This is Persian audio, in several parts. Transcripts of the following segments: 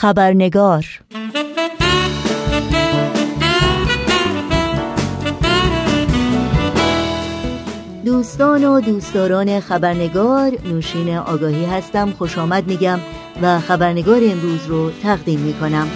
خبرنگار. دوستان و دوستداران خبرنگار نوشین آگاهی هستم خوش آمد میگم و خبرنگار امروز رو تقدیم می‌کنم.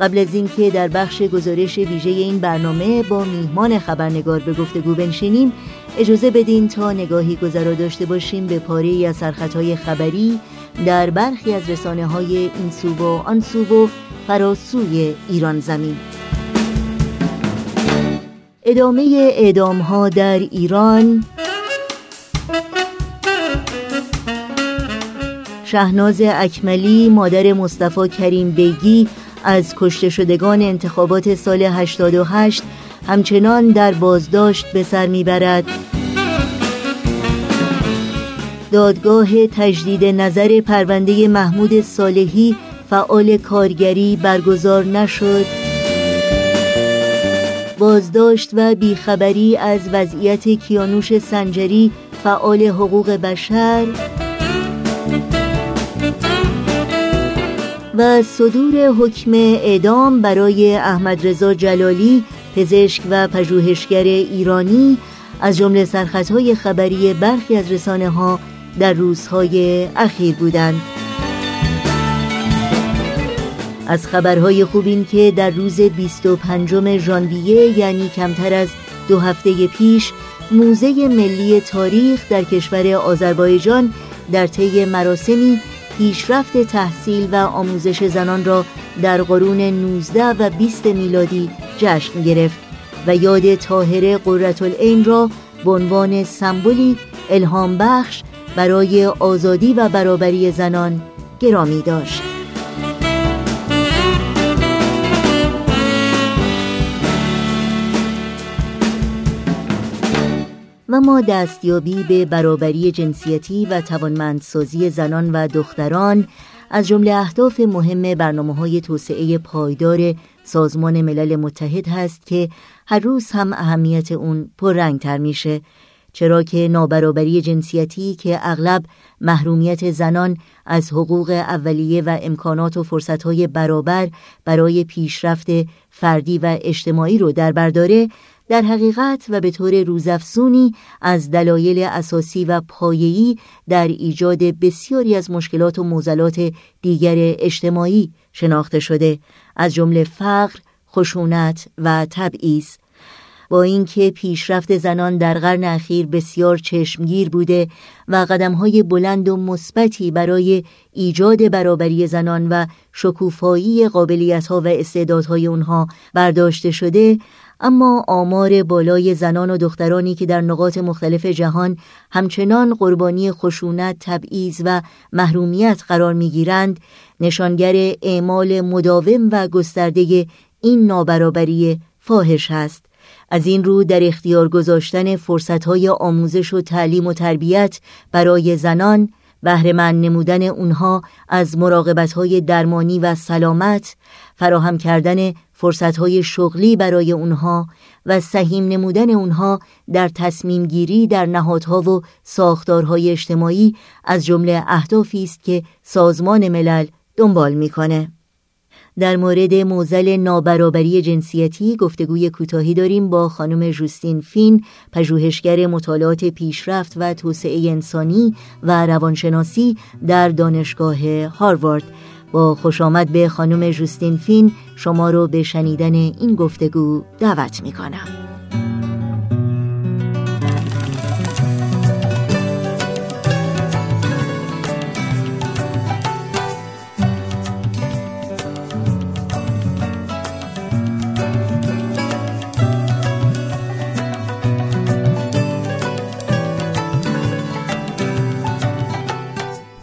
قبل از اینکه در بخش گزارش ویژه این برنامه با میهمان خبرنگار به گفتگو بنشینیم اجازه بدین تا نگاهی گذرا داشته باشیم به پاره از سرخطهای خبری در برخی از رسانه های این سو و آن سو و فراسوی ایران زمین. ادامه اعدام ها در ایران. شهناز اکملی مادر مصطفی کریم بیگی از کشته شدگان انتخابات سال 88 همچنان در بازداشت به سر می‌برد. دادگاه تجدید نظر پرونده محمود صالحی فعال کارگری برگزار نشد. بازداشت و بیخبری از وضعیت کیانوش سنجری فعال حقوق بشر و صدور حکم اعدام برای احمد رضا جلالی پزشک و پژوهشگر ایرانی از جمله سرخطهای خبری برخی از رسانه ها در روزهای اخیر بودند. از خبرهای خوب این که در روز 25 ژانویه یعنی کمتر از دو هفته پیش موزه ملی تاریخ در کشور آذربایجان در طی مراسمی پیشرفت تحصیل و آموزش زنان را در قرون 19 و 20 میلادی جشن گرفت و یاد طاهره قرتالعین را به عنوان سمبولی الهام بخش برای آزادی و برابری زنان گرامی داشت. و ما دستیابی به برابری جنسیتی و توانمندسازی زنان و دختران از جمله اهداف مهم برنامه های توسعه پایدار سازمان ملل متحد هست که هر روز هم اهمیت اون پررنگتر میشه. چرا که نابرابری جنسیتی که اغلب محرومیت زنان از حقوق اولیه و امکانات و فرصتهای برابر برای پیشرفت فردی و اجتماعی رو در برداره در حقیقت و به طور روزافزونی از دلایل اساسی و پایه‌ای در ایجاد بسیاری از مشکلات و موزلات دیگر اجتماعی شناخته شده. از جمله فقر، خشونت و تبعیض. با اینکه پیشرفت زنان در قرن اخیر بسیار چشمگیر بوده و قدمهای بلند و مثبتی برای ایجاد برابری زنان و شکوفایی قابلیتها و استعدادهای اونها برداشته شده اما آمار بالای زنان و دخترانی که در نقاط مختلف جهان همچنان قربانی خشونت، تبعیض و محرومیت قرار می‌گیرند نشانگر اعمال مداوم و گسترده این نابرابری فاحش است از این رو در اختیار گذاشتن فرصتهای آموزش و تعلیم و تربیت برای زنان بهرهمند نمودن اونها از مراقبتهای درمانی و سلامت فراهم کردن فرصتهای شغلی برای اونها و سهیم نمودن اونها در تصمیم گیری در نهادها و ساختارهای اجتماعی از جمله اهدافی است که سازمان ملل دنبال می‌کنه. در مورد موزل نابرابری جنسیتی گفتگوی کوتاهی داریم با خانم جوستین فین پژوهشگر مطالعات پیشرفت و توسعه انسانی و روانشناسی در دانشگاه هاروارد با خوش آمد به خانم جوستین فین شما رو به شنیدن این گفتگو دعوت می کنم.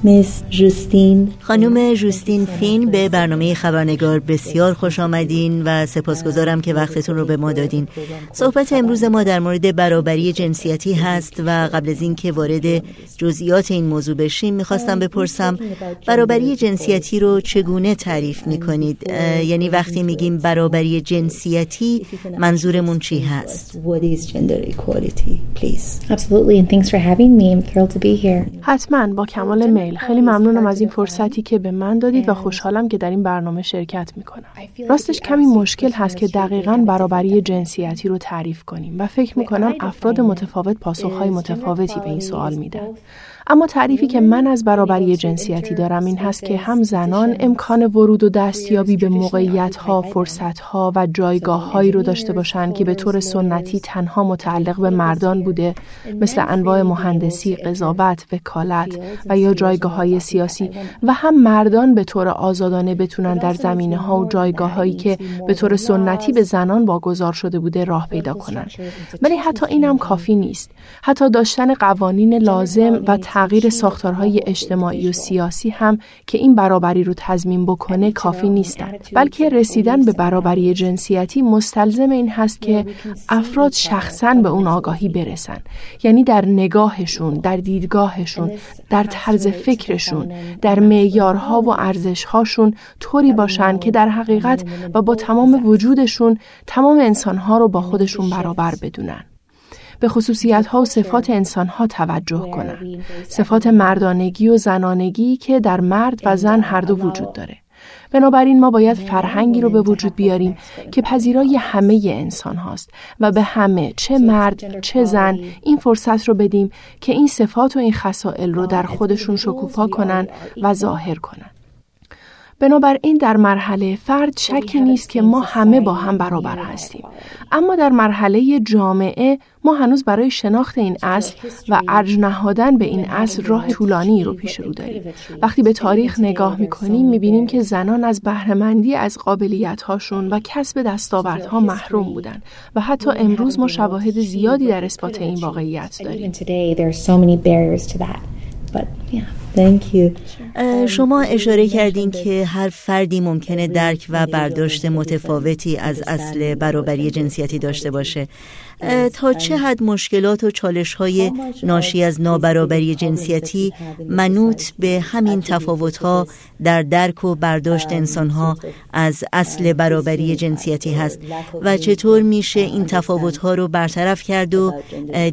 میس جوستین. خانم جوستین فین به برنامه خبرنگار بسیار خوش آمدین و سپاسگزارم که وقتتون رو به ما دادین. صحبت امروز ما در مورد برابری جنسیتی هست و قبل از اینکه وارد جزئیات این موضوع بشیم می‌خواستم بپرسم برابری جنسیتی رو چگونه تعریف می‌کنید؟ یعنی وقتی میگیم برابری جنسیتی منظورمون چی هست؟ حتما با کمال میل. خیلی خیلی ممنونم از این فرصتی که به من دادید و خوشحالم که در این برنامه شرکت می‌کنم. راستش کمی مشکل هست که دقیقا برابری جنسیتی رو تعریف کنیم و فکر می‌کنم افراد متفاوت پاسخهای متفاوتی به این سوال میدن. اما تعریفی که من از برابری جنسیتی دارم این هست که هم زنان امکان ورود و دستیابی به موقعیت ها، فرصت ها و جایگاه هایی رو داشته باشند که به طور سنتی تنها متعلق به مردان بوده مثل انواع مهندسی، قضاوت، وکالت و یا جایگاه های سیاسی و هم مردان به طور آزادانه بتونن در زمینه ها و جایگاه هایی که به طور سنتی به زنان واگذار شده بوده راه پیدا کنند. ولی حتی اینم کافی نیست. حتی داشتن قوانین لازم و تغییر ساختارهای اجتماعی و سیاسی هم که این برابری رو تضمین بکنه کافی نیستند بلکه رسیدن به برابری جنسیتی مستلزم این هست که افراد شخصا به اون آگاهی برسن. یعنی در نگاهشون در دیدگاهشون در طرز فکرشون در معیارها و ارزشهاشون طوری باشن که در حقیقت و با تمام وجودشون تمام انسانها رو با خودشون برابر بدونن. به خصوصیت ها و صفات انسان ها توجه کنند. صفات مردانگی و زنانگی که در مرد و زن هر دو وجود داره. بنابراین ما باید فرهنگی رو به وجود بیاریم که پذیرای همه انسان هاست و به همه چه مرد چه زن این فرصت رو بدیم که این صفات و این خصائل رو در خودشون شکوفا کنن و ظاهر کنن. بنابراین در مرحله فرد شکی نیست که ما همه با هم برابر هستیم. اما در مرحله جامعه ما هنوز برای شناخت این اصل و ارج نهادن به این اصل راه طولانی رو پیش رو داریم. وقتی به تاریخ نگاه می‌کنیم می‌بینیم که زنان از بهرهمندی از قابلیت هاشون و کسب دستاوردها محروم بودن و حتی امروز ما شواهد زیادی در اثبات این واقعیت داریم. شما اشاره کردین که هر فردی ممکنه درک و برداشت متفاوتی از اصل برابری جنسیتی داشته باشه. تا چه حد مشکلات و چالش های ناشی از نابرابری جنسیتی منوط به همین تفاوت ها در درک و برداشت انسان ها از اصل برابری جنسیتی هست و چطور میشه این تفاوت ها رو برطرف کرد و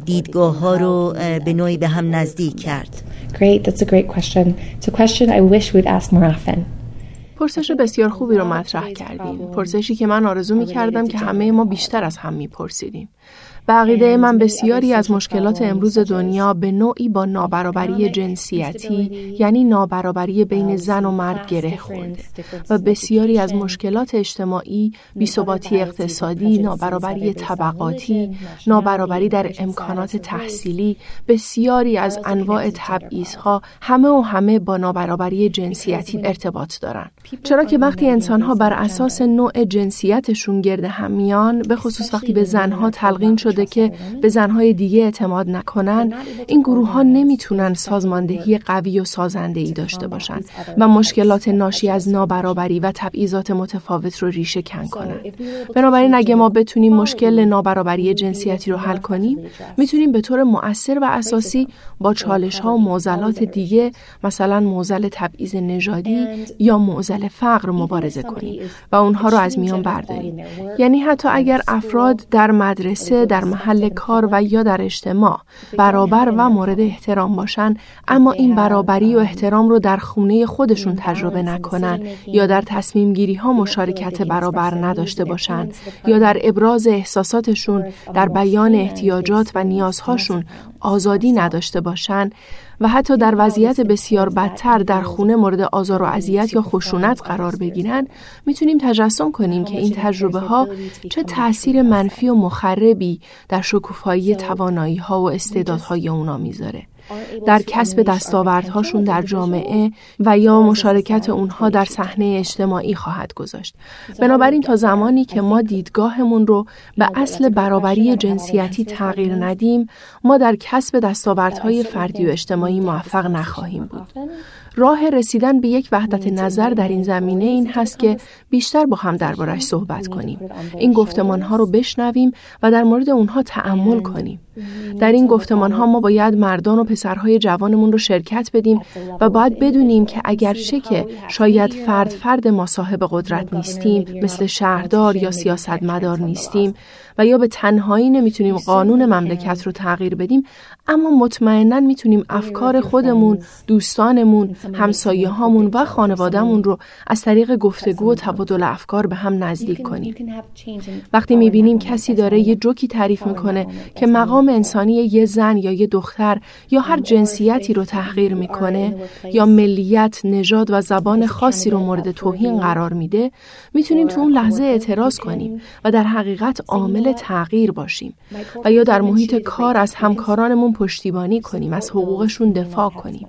دیدگاه ها رو به نوعی به هم نزدیک کرد. Great, that's a great question. It's a question I wish we'd ask more often. پرسش بسیار خوبی رو مطرح کردین. پرسشی که من آرزو می کردم که همه ما بیشتر از هم می پرسیدیم. به من بسیاری از مشکلات امروز دنیا به نوعی با نابرابری جنسیتی یعنی نابرابری بین زن و مرد گره خورده و بسیاری از مشکلات اجتماعی، بیثباتی اقتصادی، نابرابری طبقاتی، نابرابری در امکانات تحصیلی، بسیاری از انواع تبعیضها همه و همه با نابرابری جنسیتی ارتباط دارند. چرا که وقتی انسانها بر اساس نوع جنسیتشون گرده هم میان به خصوص وقتی به زنها تلقین شده که به زنهای دیگه اعتماد نکنن این گروه ها نمی‌تونن سازماندهی قوی و سازنده ای داشته باشن و مشکلات ناشی از نابرابری و تبعیضات متفاوت رو ریشه کن کنن. بنابراین اگه ما بتونیم مشکل نابرابری جنسیتی رو حل کنیم می‌تونیم به طور مؤثر و اساسی با چالش ها و معضلات دیگه مثلا معضل تبعیض نژادی یا معضل فقر مبارزه کنیم و اونها رو از میان برداریم. یعنی حتی اگر افراد در مدرسه در محل کار و یا در اجتماع برابر و مورد احترام باشن اما این برابری و احترام رو در خونه خودشون تجربه نکنن یا در تصمیم گیری ها مشارکت برابر نداشته باشن یا در ابراز احساساتشون در بیان احتیاجات و نیازهاشون آزادی نداشته باشن و حتی در وضعیت بسیار بدتر در خونه مورد آزار و اذیت یا خشونت قرار بگیرن می‌تونیم تجسم کنیم که این تجربه ها چه تاثیر منفی و مخربی در شکوفایی توانایی ها و استعدادهای اونا می‌ذاره. در کسب دستاوردهاشون در جامعه و یا مشارکت اونها در صحنه اجتماعی خواهد گذاشت. بنابراین تا زمانی که ما دیدگاهمون رو به اصل برابری جنسیتی تغییر ندیم، ما در کسب دستاوردهای فردی و اجتماعی موفق نخواهیم بود. راه رسیدن به یک وحدت نظر در این زمینه این هست که بیشتر با هم دربارش صحبت کنیم. این گفتمان ها رو بشنویم و در مورد اونها تعمل کنیم. در این گفتمان ها ما باید مردان و پسرهای جوانمون رو شرکت بدیم و باید بدونیم که اگرچه که شاید فرد فرد ما صاحب قدرت نیستیم مثل شهردار یا سیاستمدار نیستیم و یا به تنهایی نمی‌تونیم قانون مملکت رو تغییر بدیم اما مطمئنا می‌تونیم افکار خودمون، دوستانمون، همسایه هامون و خانوادهمون رو از طریق گفتگو و تبادل افکار به هم نزدیک کنیم. وقتی می‌بینیم کسی داره یه جوکی تعریف می‌کنه که مقام انسانی یه زن یا یه دختر یا هر جنسیتی رو تحقیر می‌کنه یا ملیت، نژاد و زبان خاصی رو مورد توهین قرار میده، می‌تونیم تو اون لحظه اعتراض کنیم و در حقیقت عامل تغییر باشیم و یا در محیط کار از همکارانمون پشتیبانی کنیم از حقوقشون دفاع کنیم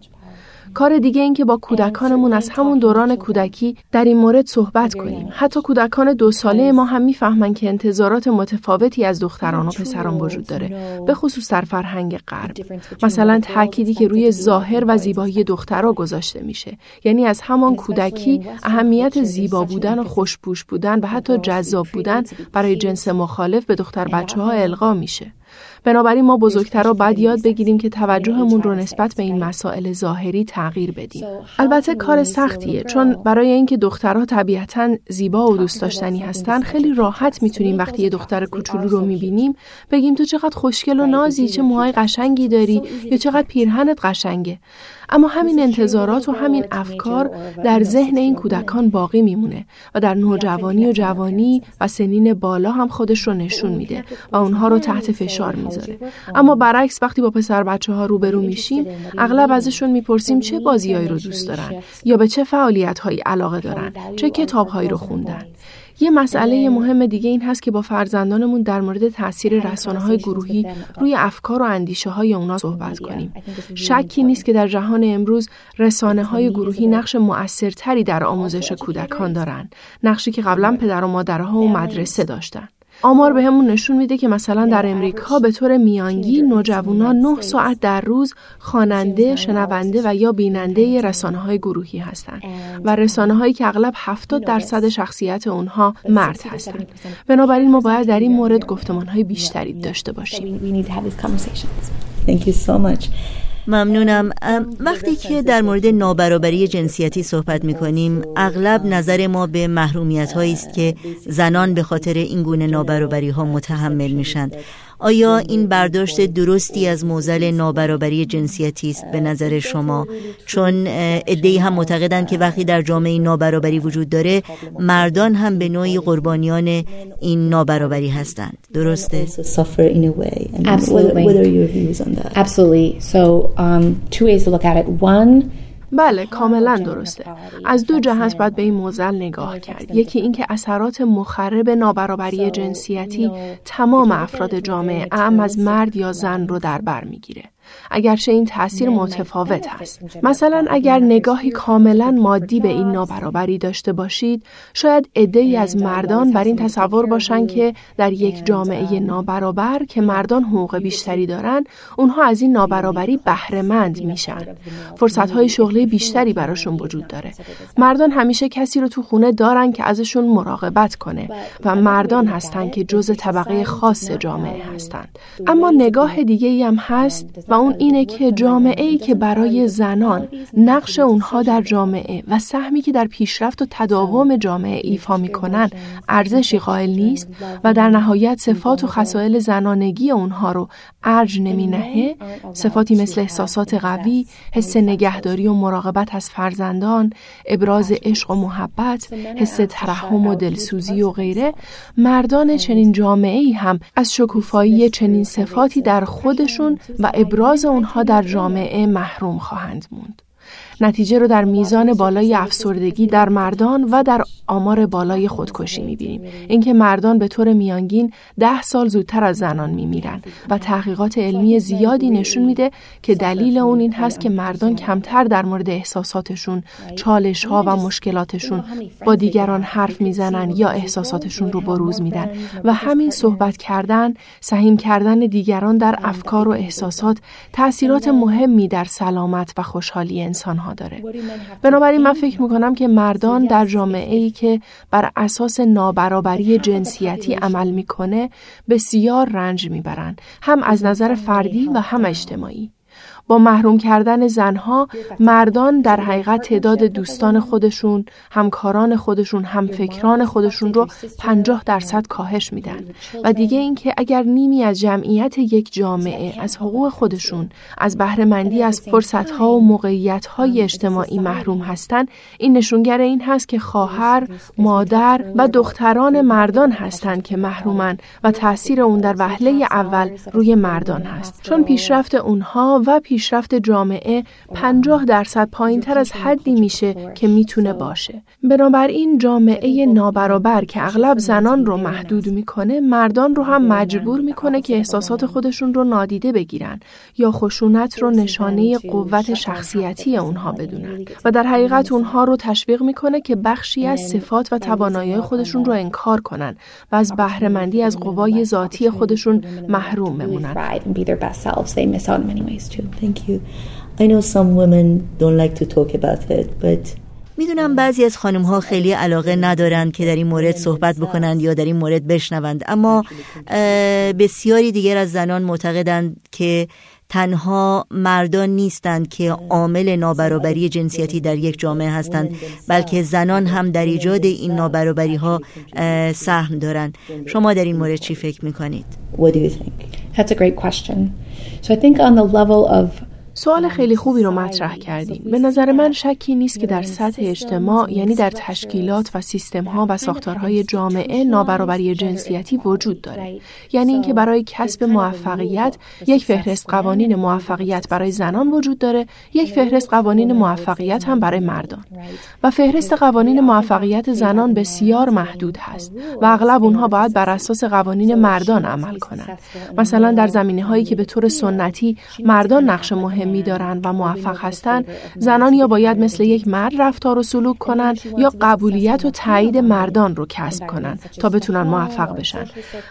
کار دیگه این که با کودکانمون از همون دوران کودکی در این مورد صحبت کنیم. حتی کودکان دو ساله ما هم می‌فهمن که انتظارات متفاوتی از دختران و پسران وجود داره. به خصوص در فرهنگ غرب. مثلا تأکیدی که روی ظاهر و زیبایی دخترها گذاشته میشه. یعنی از همان کودکی اهمیت زیبا بودن و خوشپوش بودن و حتی جذاب بودن برای جنس مخالف به دختر بچه ها القا میشه. بنابراین ما بزرگترا باید یاد بگیریم که توجهمون رو نسبت به این مسائل ظاهری تغییر بدیم. البته کار سختیه چون برای اینکه دخترها طبیعتا زیبا و دوست داشتنی هستن خیلی راحت می‌تونیم وقتی یه دختر کوچولو رو می‌بینیم بگیم تو چقدر خوشگل و نازی چه موهای قشنگی داری یا چقدر پیرهنت قشنگه. اما همین انتظارات و همین افکار در ذهن این کودکان باقی میمونه و در نوجوانی و جوانی و سنین بالا هم خودش رو نشون میده و اونها رو تحت فشار می‌ذاره اما برعکس وقتی با پسر بچه ها روبرو میشیم اغلب ازشون می‌پرسیم چه بازیهایی رو دوست دارن یا به چه فعالیت هایی علاقه دارن چه کتاب هایی رو خوندن. یه مسئله مهم دیگه این هست که با فرزندانمون در مورد تاثیر رسانه های گروهی روی افکار و اندیشه های اونا صحبت کنیم. شکی نیست که در جهان امروز رسانه های گروهی نقش مؤثرتری در آموزش کودکان دارند. نقشی که قبلا پدر و مادرها و مدرسه داشتن. آمار بهمون به نشون میده که مثلا در امریکا به طور میانگین نوجوانان 9 ساعت در روز خواننده، شنونده و یا بیننده رسانه های گروهی هستند و رسانه هایی که اغلب 70 درصد شخصیت اونها مرد هستند. بنابراین ما باید در این مورد گفتمان های بیشتری داشته باشیم. Thank you so much. ممنونم. وقتی که در مورد نابرابری جنسیتی صحبت می کنیم اغلب نظر ما به محرومیت هایی است که زنان به خاطر این گونه نابرابری ها متحمل میشن. آیا این برداشت درستی از موزل نابرابری جنسیتی است به نظر شما؟ چون ادهی هم معتقدند که وقتی در جامعه نابرابری وجود داره مردان هم به نوعی قربانیان این نابرابری هستند. درسته؟ Absolutely. So um, two ways to look at it. One بله کاملا درسته. از دو جهت باید به این موزل نگاه کرد. یکی اینکه اثرات مخرب نابرابری جنسیتی تمام افراد جامعه اعم از مرد یا زن رو در بر می‌گیره. اگرچه این تاثیر متفاوت هست. مثلا اگر نگاهی کاملا مادی به این نابرابری داشته باشید، شاید عدهای از مردان بر این تصور باشند که در یک جامعه نابرابر که مردان حقوق بیشتری دارند، اونها از این نابرابری بهرهمند میشن. فرصتهای شغلی بیشتری براشون وجود داره. مردان همیشه کسی رو تو خونه دارن که ازشون مراقبت کنه و مردان هستند که جز طبقه خاص جامعه هستند. اما نگاه دیگه ای هم هست و اون اینه که جامعه ای که برای زنان نقش اونها در جامعه و سهمی که در پیشرفت و تداوم جامعه ایفا می‌کنن ارزشی قائل نیست و در نهایت صفات و خصایل زنانگی اونها رو ارج نمی نهه صفاتی مثل احساسات قوی، حس نگهداری و مراقبت از فرزندان، ابراز عشق و محبت، حس ترحم و دلسوزی و غیره. مردان چنین جامعه ای هم از شکوفایی چنین صفاتی در خودشون و ابراز اونها در جامعه محروم خواهند موند. نتیجه رو در میزان بالای افسردگی در مردان و در آمار بالای خودکشی می‌بینیم. اینکه مردان به طور میانگین ده سال زودتر از زنان میمیرن و تحقیقات علمی زیادی نشون میده که دلیل اون این هست که مردان کمتر در مورد احساساتشون چالش ها و مشکلاتشون با دیگران حرف می‌زنن یا احساساتشون رو بروز میدن و همین صحبت کردن سهیم کردن دیگران در افکار و احساسات تاثیرات مهمی در سلامت و خوشحالی انسان ها داره. بنابراین من فکر می‌کنم که مردان در جامعه ای که بر اساس نابرابری جنسیتی عمل می‌کنه بسیار رنج می‌برند هم از نظر فردی و هم اجتماعی. با محروم کردن زنها مردان در حقیقت تعداد دوستان خودشون، همکاران خودشون، همفکران خودشون رو 50 درصد کاهش میدن. و دیگه اینکه اگر نیمی از جمعیت یک جامعه از حقوق خودشون، از بهرهمندی از فرصتها و موقعیتهای اجتماعی محروم هستند، این نشونگر این هست که خواهر، مادر و دختران مردان هستند که محرومن و تاثیر اون در وهله اول روی مردان هست. چون پیشرفت اونها و پیشرفت جامعه 50 درصد پایین تر از حدی میشه که می‌تونه باشه. بنابراین جامعه نابرابر که اغلب زنان رو محدود می‌کنه مردان رو هم مجبور می‌کنه که احساسات خودشون رو نادیده بگیرن یا خشونت رو نشانه قوت شخصیتی اونها بدونن. و در حقیقت اونها رو تشویق می‌کنه که بخشی از صفات و توانایی خودشون رو انکار کنن و از بهرهمندی از قوای ذاتی خودشون محروم بمونن. می‌دونم بعضی از خانم ها خیلی علاقه ندارند که در این مورد صحبت بکنند یا در این مورد بشنوند اما بسیاری دیگر از زنان معتقدند که تنها مردان نیستند که عامل نابرابری جنسیتی در یک جامعه هستند بلکه زنان هم در ایجاد این نابرابری ها سهم دارند شما در این مورد چی فکر می‌کنید؟ What do you think? That's a great question. So I think on the level of سوال خیلی خوبی رو مطرح کردیم. به نظر من شکی نیست که در سطح اجتماع یعنی در تشکیلات و سیستم ها و ساختارهای جامعه نابرابری جنسیتی وجود داره. یعنی اینکه برای کسب موفقیت یک فهرست قوانین موفقیت برای زنان وجود داره، یک فهرست قوانین موفقیت هم برای مردان. و فهرست قوانین موفقیت زنان بسیار محدود هست و اغلب اونها باید بر اساس قوانین مردان عمل کنند. مثلا در زمینه هایی که به طور سنتی مردان نقش مهم مهمی و موفق هستند زنان یا باید مثل یک مرد رفتار و سلوک کنند یا قبولیت و تایید مردان رو کسب کنند تا بتونن موفق بشن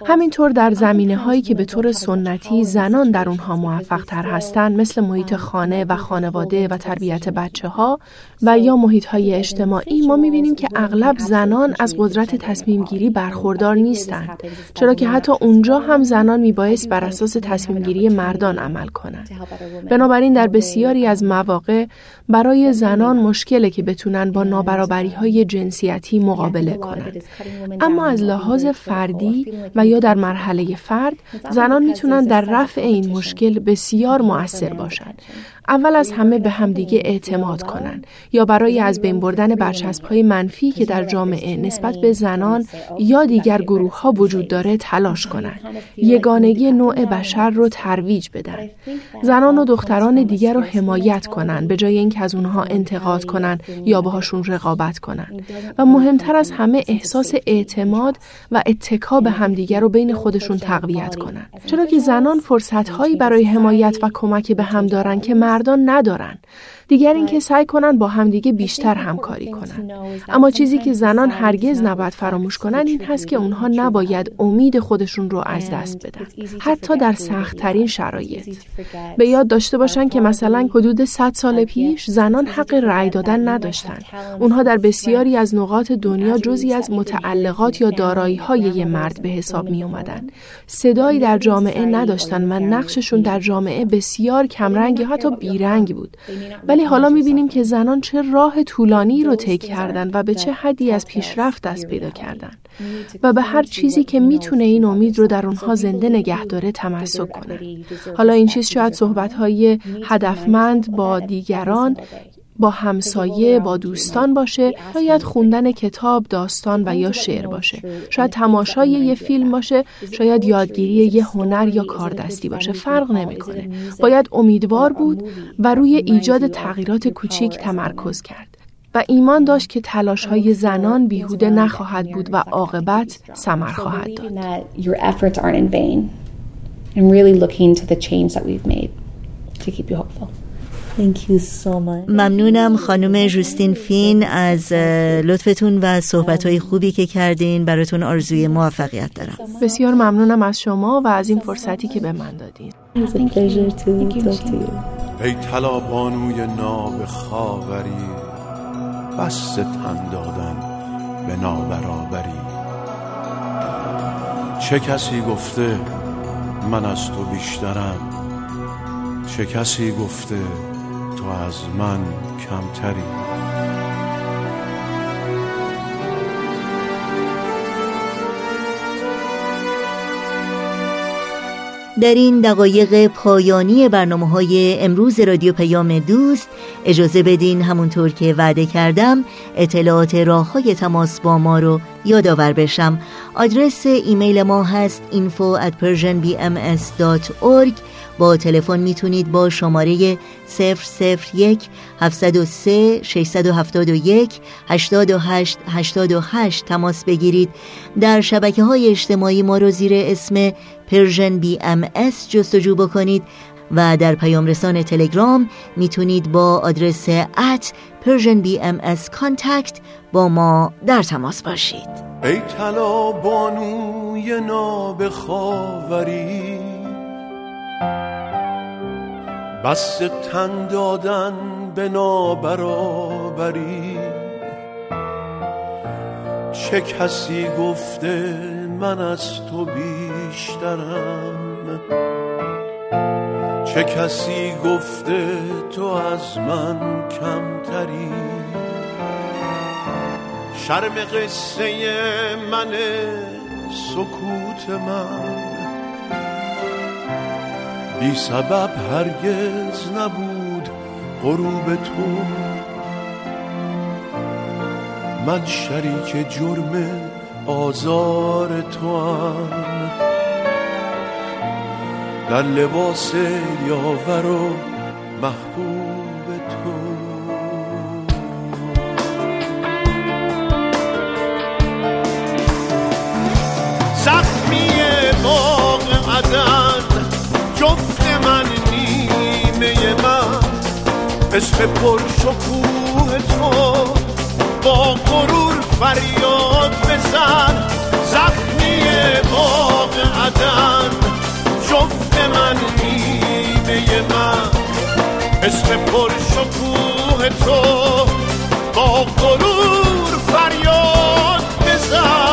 همینطور در زمینه هایی که به طور سنتی زنان در اونها موفق تر هستند مثل محیط خانه و خانواده و تربیت بچه ها و یا محیط های اجتماعی ما می‌بینیم که اغلب زنان از قدرت تصمیم گیری برخوردار نیستند چرا که حتی اونجا هم زنان میبایست بر اساس تصمیم گیری مردان عمل کنند بنابراین در بسیاری از مواقع برای زنان مشکله که بتونن با نابرابری های جنسیتی مقابله کنند. اما از لحاظ فردی و یا در مرحله فرد زنان می‌تونن در رفع این مشکل بسیار مؤثر باشند. اول از همه به همدیگه اعتماد کنند یا برای از بین بردن برچسب های منفی که در جامعه نسبت به زنان یا دیگر گروه ها وجود داره تلاش کنند. یگانگی نوع بشر رو ترویج بدن. زنان و دختران دیگر رو حمایت کنند به جای اینکه از اونها انتقاد کنند یا باهاشون رقابت کنند. و مهمتر از همه احساس اعتماد و اتکا به همدیگر رو بین خودشون تقویت کنند. چرا که زنان فرصت هایی برای حمایت و کمک به هم دارن که مردان ندارن. دیگر اینکه سعی کنن با همدیگه بیشتر همکاری کنن اما چیزی که زنان هرگز نباید فراموش کنن این هست که اونها نباید امید خودشون رو از دست بدن. حتی در سختترین شرایط. به یاد داشته باشن که مثلا حدود 100 سال پیش زنان حق رأی دادن نداشتن. اونها در بسیاری از نقاط دنیا جزی از متعلقات یا دارایی های یه مرد به حساب می اومدن صدایی در جامعه نداشتن و نقششون در جامعه بسیار کمرنگ حتی بیرنگ بود. ولی ولی حالا می‌بینیم که زنان چه راه طولانی رو طی کردن و به چه حدی از پیشرفت دست پیدا کردن. و به هر چیزی که می‌تونه این امید رو در اونها زنده نگه داره تمسک کنن حالا این چیز شاید صحبتهای هدفمند با دیگران با همسایه با دوستان باشه شاید خوندن کتاب داستان و یا شعر باشه. شاید تماشای یه فیلم باشه شاید یادگیری یه هنر یا کاردستی باشه. فرق نمی‌کنه. باید امیدوار بود و روی ایجاد تغییرات کوچیک تمرکز کرد و ایمان داشت که تلاش های زنان بیهوده نخواهد بود و عاقبت ثمر خواهد داد. ممنونم خانم جوستین فین از لطفتون و صحبت خوبی که کردین. براتون آرزوی موفقیت دارم. بسیار ممنونم از شما و از این فرصتی که به من دادین. ای طلا بانوی ناب خاوری بس تن دادن به نابرابری. چه کسی گفته من از تو بیشترم؟ چه کسی گفته تو از من کمتری. در این دقایق پایانی برنامه های امروز رادیو پیام دوست اجازه بدین همونطور که وعده کردم اطلاعات راه های تماس با ما رو یادآور بشم. آدرس ایمیل ما هست info at persianbms.org با تلفن می‌تونید با شماره 001 703 671 828 828 تماس بگیرید. در شبکه های اجتماعی ما رو زیر اسم Persian BMS جستجو بکنید و در پیام رسان تلگرام می‌تونید با آدرس at Persian BM Contact با ما در تماس باشید. ای طلا بانوی نابخاوری بس تن دادن به نابرابری. چه کسی گفته من از تو بیشترم؟ چه کسی گفته تو از من کمتری؟ شرم قصه من سکوت من. بی سبب هرگز نبود غروب تو. من شریک جرم آزار تو هم در لباس یاور و محبوب عشق پر شکوه تو با غرور فریاد بزن. زخمی باغ عدن جفت من میوه من. عشق پر شکوه تو با غرور فریاد بزن.